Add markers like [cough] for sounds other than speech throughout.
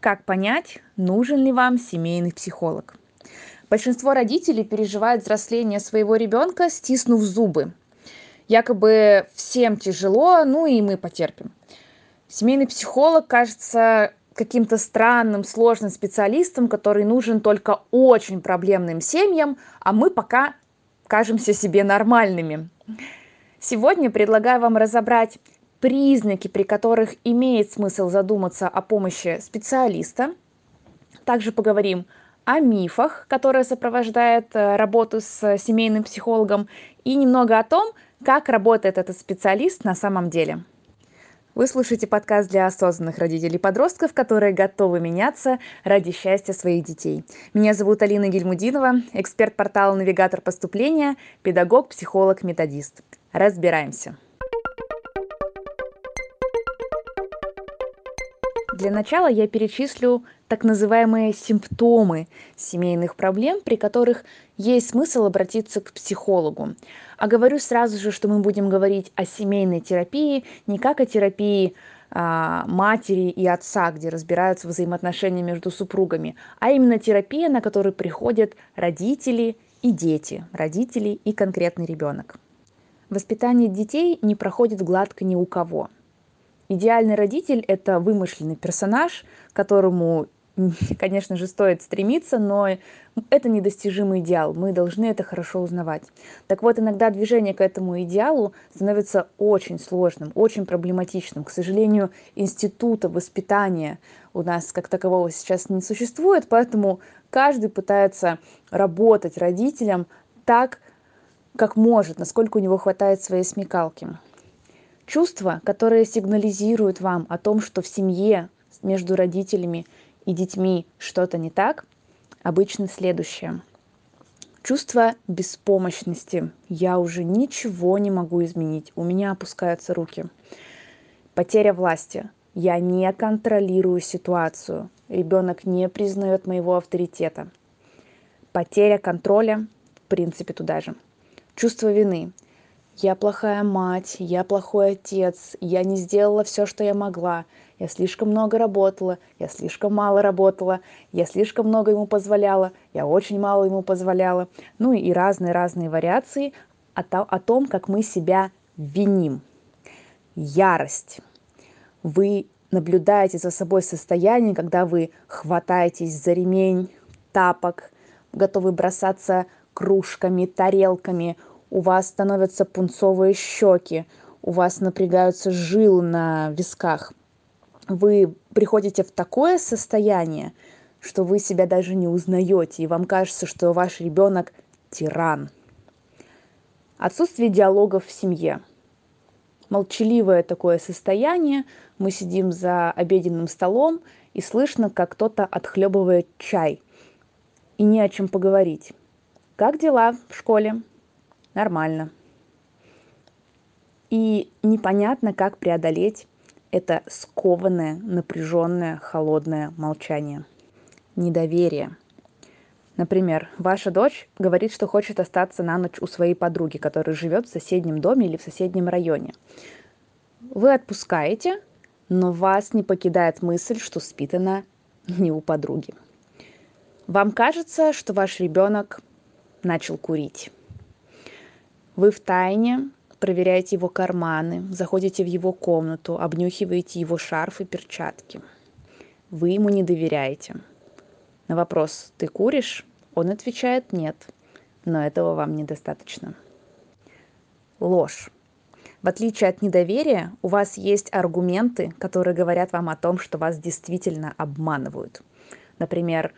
Как понять, нужен ли вам семейный психолог? Большинство родителей переживают взросление своего ребенка, стиснув зубы. Якобы всем тяжело, ну и мы потерпим. Семейный психолог кажется каким-то странным, сложным специалистом, который нужен только очень проблемным семьям, а мы пока кажемся себе нормальными. Сегодня предлагаю вам разобрать признаки, при которых имеет смысл задуматься о помощи специалиста. Также поговорим о мифах, которые сопровождают э, работу с семейным психологом, и немного о том, как работает этот специалист на самом деле. Вы слушаете подкаст для осознанных родителей подростков, которые готовы меняться ради счастья своих детей. Меня зовут Алина Гельмудинова, эксперт портала «Навигатор поступления», педагог, психолог, методист. Разбираемся. Для начала я перечислю так называемые симптомы семейных проблем, при которых есть смысл обратиться к психологу. А говорю сразу же, что мы будем говорить о семейной терапии, не как о терапии а, матери и отца, где разбираются взаимоотношения между супругами, а именно терапия, на которую приходят родители и дети, родители и конкретный ребенок. Воспитание детей не проходит гладко ни у кого – Идеальный родитель – это вымышленный персонаж, которому, [laughs] конечно же, стоит стремиться, но это недостижимый идеал. Мы должны это хорошо узнавать. Так вот, иногда движение к этому идеалу становится очень сложным, очень проблематичным. К сожалению, института воспитания у нас как такового сейчас не существует, поэтому каждый пытается работать родителем так, как может, насколько у него хватает своей смекалки. Чувства, которые сигнализируют вам о том, что в семье между родителями и детьми что-то не так, обычно следующее. Чувство беспомощности. Я уже ничего не могу изменить. У меня опускаются руки. Потеря власти. Я не контролирую ситуацию. Ребенок не признает моего авторитета. Потеря контроля, в принципе, туда же. Чувство вины я плохая мать, я плохой отец, я не сделала все, что я могла, я слишком много работала, я слишком мало работала, я слишком много ему позволяла, я очень мало ему позволяла. Ну и разные-разные вариации о, о том, как мы себя виним. Ярость. Вы наблюдаете за собой состояние, когда вы хватаетесь за ремень, тапок, готовы бросаться кружками, тарелками, у вас становятся пунцовые щеки, у вас напрягаются жилы на висках. Вы приходите в такое состояние, что вы себя даже не узнаете, и вам кажется, что ваш ребенок тиран. Отсутствие диалогов в семье. Молчаливое такое состояние. Мы сидим за обеденным столом, и слышно, как кто-то отхлебывает чай. И не о чем поговорить. Как дела в школе? Нормально. И непонятно, как преодолеть это скованное, напряженное, холодное молчание. Недоверие. Например, ваша дочь говорит, что хочет остаться на ночь у своей подруги, которая живет в соседнем доме или в соседнем районе. Вы отпускаете, но вас не покидает мысль, что спит она не у подруги. Вам кажется, что ваш ребенок начал курить. Вы в тайне проверяете его карманы, заходите в его комнату, обнюхиваете его шарф и перчатки. Вы ему не доверяете. На вопрос «ты куришь?» он отвечает «нет», но этого вам недостаточно. Ложь. В отличие от недоверия, у вас есть аргументы, которые говорят вам о том, что вас действительно обманывают. Например,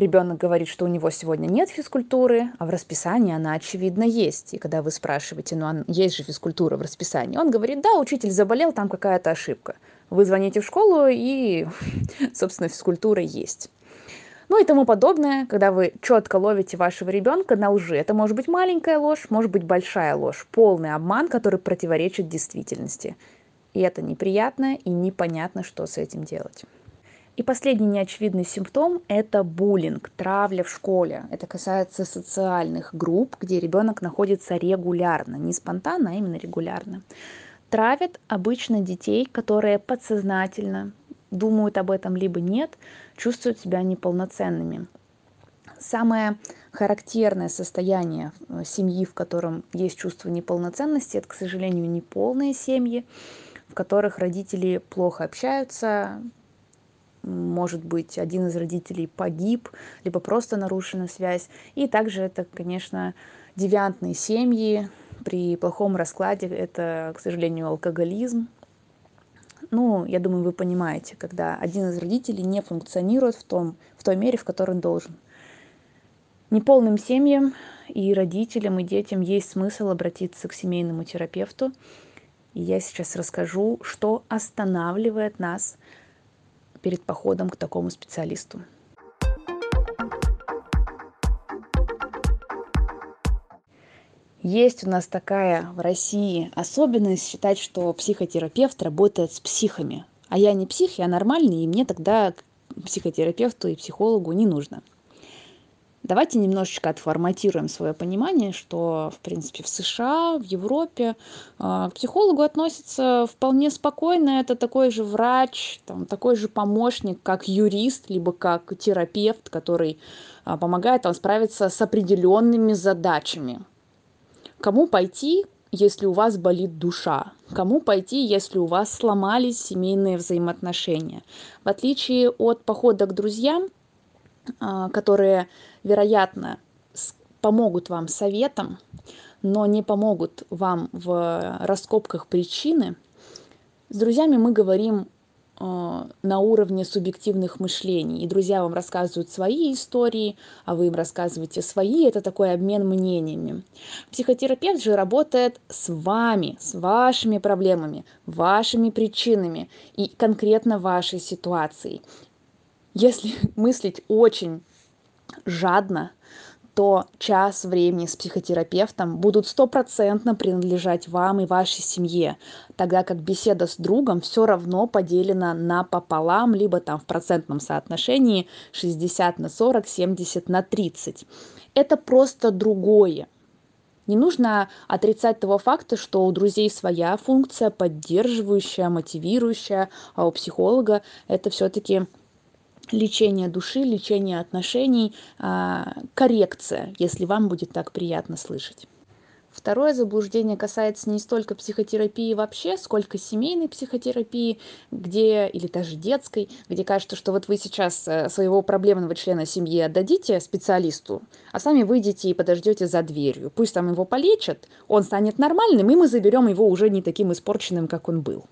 ребенок говорит, что у него сегодня нет физкультуры, а в расписании она, очевидно, есть. И когда вы спрашиваете, ну, есть же физкультура в расписании, он говорит, да, учитель заболел, там какая-то ошибка. Вы звоните в школу, и, [laughs] собственно, физкультура есть. Ну и тому подобное, когда вы четко ловите вашего ребенка на лжи. Это может быть маленькая ложь, может быть большая ложь, полный обман, который противоречит действительности. И это неприятно и непонятно, что с этим делать. И последний неочевидный симптом – это буллинг, травля в школе. Это касается социальных групп, где ребенок находится регулярно, не спонтанно, а именно регулярно. Травят обычно детей, которые подсознательно, думают об этом, либо нет, чувствуют себя неполноценными. Самое характерное состояние э, семьи, в котором есть чувство неполноценности, это, к сожалению, неполные семьи, в которых родители плохо общаются, может быть, один из родителей погиб, либо просто нарушена связь. И также это, конечно, девиантные семьи. При плохом раскладе это, к сожалению, алкоголизм. Ну, я думаю, вы понимаете, когда один из родителей не функционирует в, том, в той мере, в которой он должен. Неполным семьям и родителям, и детям есть смысл обратиться к семейному терапевту. И я сейчас расскажу, что останавливает нас перед походом к такому специалисту. Есть у нас такая в России особенность считать, что психотерапевт работает с психами. А я не псих, я нормальный, и мне тогда психотерапевту и психологу не нужно. Давайте немножечко отформатируем свое понимание, что, в принципе, в США, в Европе а, к психологу относятся вполне спокойно. Это такой же врач, там, такой же помощник, как юрист, либо как терапевт, который а, помогает вам справиться с определенными задачами. Кому пойти, если у вас болит душа? Кому пойти, если у вас сломались семейные взаимоотношения? В отличие от похода к друзьям, которые вероятно, помогут вам советом, но не помогут вам в раскопках причины, с друзьями мы говорим э, на уровне субъективных мышлений. И друзья вам рассказывают свои истории, а вы им рассказываете свои. Это такой обмен мнениями. Психотерапевт же работает с вами, с вашими проблемами, вашими причинами и конкретно вашей ситуацией. Если [laughs] мыслить очень жадно, то час времени с психотерапевтом будут стопроцентно принадлежать вам и вашей семье, тогда как беседа с другом все равно поделена на пополам, либо там в процентном соотношении 60 на 40, 70 на 30. Это просто другое. Не нужно отрицать того факта, что у друзей своя функция, поддерживающая, мотивирующая, а у психолога это все-таки лечение души, лечение отношений, а, коррекция, если вам будет так приятно слышать. Второе заблуждение касается не столько психотерапии вообще, сколько семейной психотерапии, где, или даже детской, где кажется, что вот вы сейчас э, своего проблемного члена семьи отдадите специалисту, а сами выйдете и подождете за дверью. Пусть там его полечат, он станет нормальным, и мы заберем его уже не таким испорченным, как он был.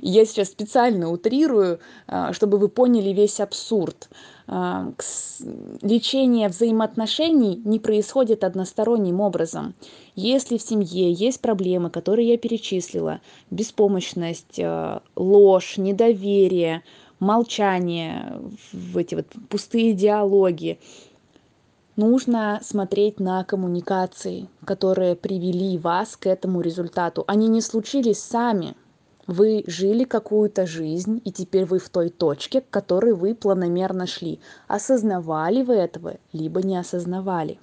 Я сейчас специально утрирую, а, чтобы вы поняли весь абсурд. А, лечение взаимоотношений не происходит односторонним образом. Если в семье есть проблемы, которые я перечислила, беспомощность, а, ложь, недоверие, молчание, эти вот пустые диалоги, нужно смотреть на коммуникации, которые привели вас к этому результату. Они не случились сами, вы жили какую-то жизнь, и теперь вы в той точке, к которой вы планомерно шли. Осознавали вы этого, либо не осознавали.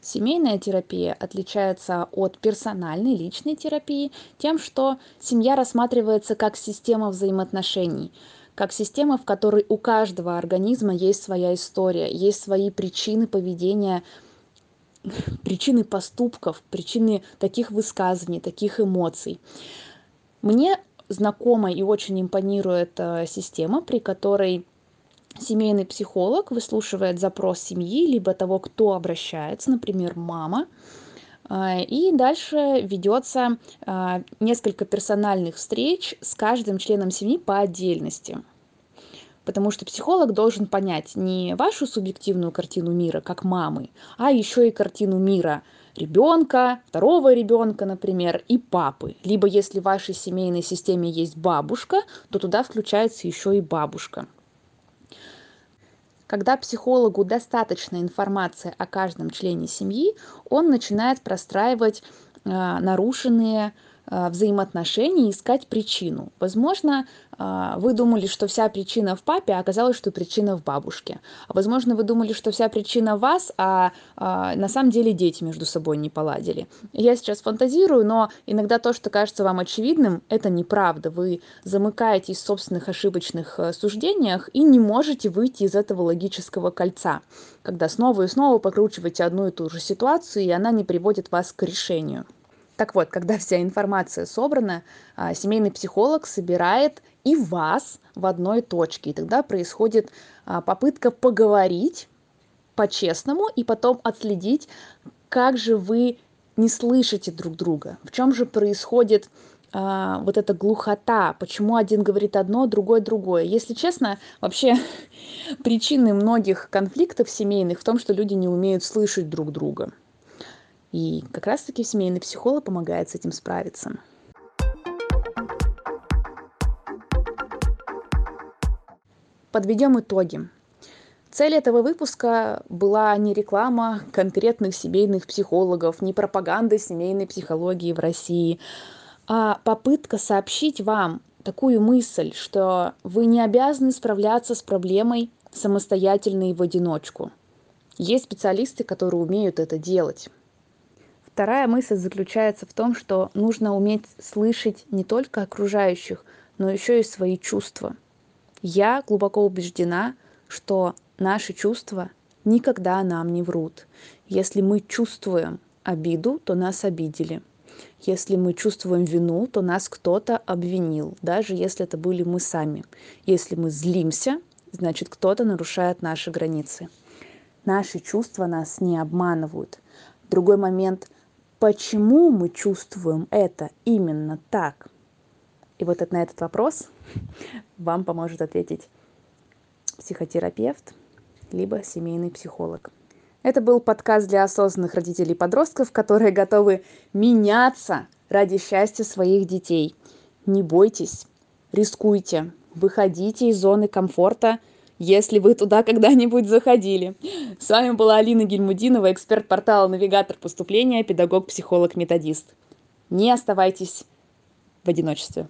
Семейная терапия отличается от персональной личной терапии тем, что семья рассматривается как система взаимоотношений, как система, в которой у каждого организма есть своя история, есть свои причины поведения, причины поступков, причины таких высказываний, таких эмоций. Мне знакома и очень импонирует э, система, при которой семейный психолог выслушивает запрос семьи, либо того, кто обращается, например, мама, э, и дальше ведется э, несколько персональных встреч с каждым членом семьи по отдельности. Потому что психолог должен понять не вашу субъективную картину мира, как мамы, а еще и картину мира – ребенка, второго ребенка, например, и папы. Либо если в вашей семейной системе есть бабушка, то туда включается еще и бабушка. Когда психологу достаточно информации о каждом члене семьи, он начинает простраивать э, нарушенные взаимоотношений искать причину. Возможно, а, вы думали, что вся причина в папе, а оказалось, что причина в бабушке. А возможно, вы думали, что вся причина в вас, а, а на самом деле дети между собой не поладили. Я сейчас фантазирую, но иногда то, что кажется вам очевидным, это неправда. Вы замыкаетесь в собственных ошибочных э, суждениях и не можете выйти из этого логического кольца, когда снова и снова покручиваете одну и ту же ситуацию, и она не приводит вас к решению. Так вот, когда вся информация собрана, а, семейный психолог собирает и вас в одной точке. И тогда происходит а, попытка поговорить по-честному и потом отследить, как же вы не слышите друг друга, в чем же происходит а, вот эта глухота, почему один говорит одно, другой другое. Если честно, вообще [laughs] причины многих конфликтов семейных в том, что люди не умеют слышать друг друга. И как раз-таки семейный психолог помогает с этим справиться. Подведем итоги. Цель этого выпуска была не реклама конкретных семейных психологов, не пропаганда семейной психологии в России, а попытка сообщить вам такую мысль, что вы не обязаны справляться с проблемой самостоятельно и в одиночку. Есть специалисты, которые умеют это делать. Вторая мысль заключается в том, что нужно уметь слышать не только окружающих, но еще и свои чувства. Я глубоко убеждена, что наши чувства никогда нам не врут. Если мы чувствуем обиду, то нас обидели. Если мы чувствуем вину, то нас кто-то обвинил, даже если это были мы сами. Если мы злимся, значит кто-то нарушает наши границы. Наши чувства нас не обманывают. Другой момент – почему мы чувствуем это именно так? И вот на этот вопрос [laughs] вам поможет ответить психотерапевт, либо семейный психолог. Это был подкаст для осознанных родителей и подростков, которые готовы меняться ради счастья своих детей. Не бойтесь, рискуйте, выходите из зоны комфорта – если вы туда [laughs] когда-нибудь заходили. С вами была Алина Гельмудинова, эксперт портала «Навигатор поступления», педагог-психолог-методист. Не оставайтесь в одиночестве.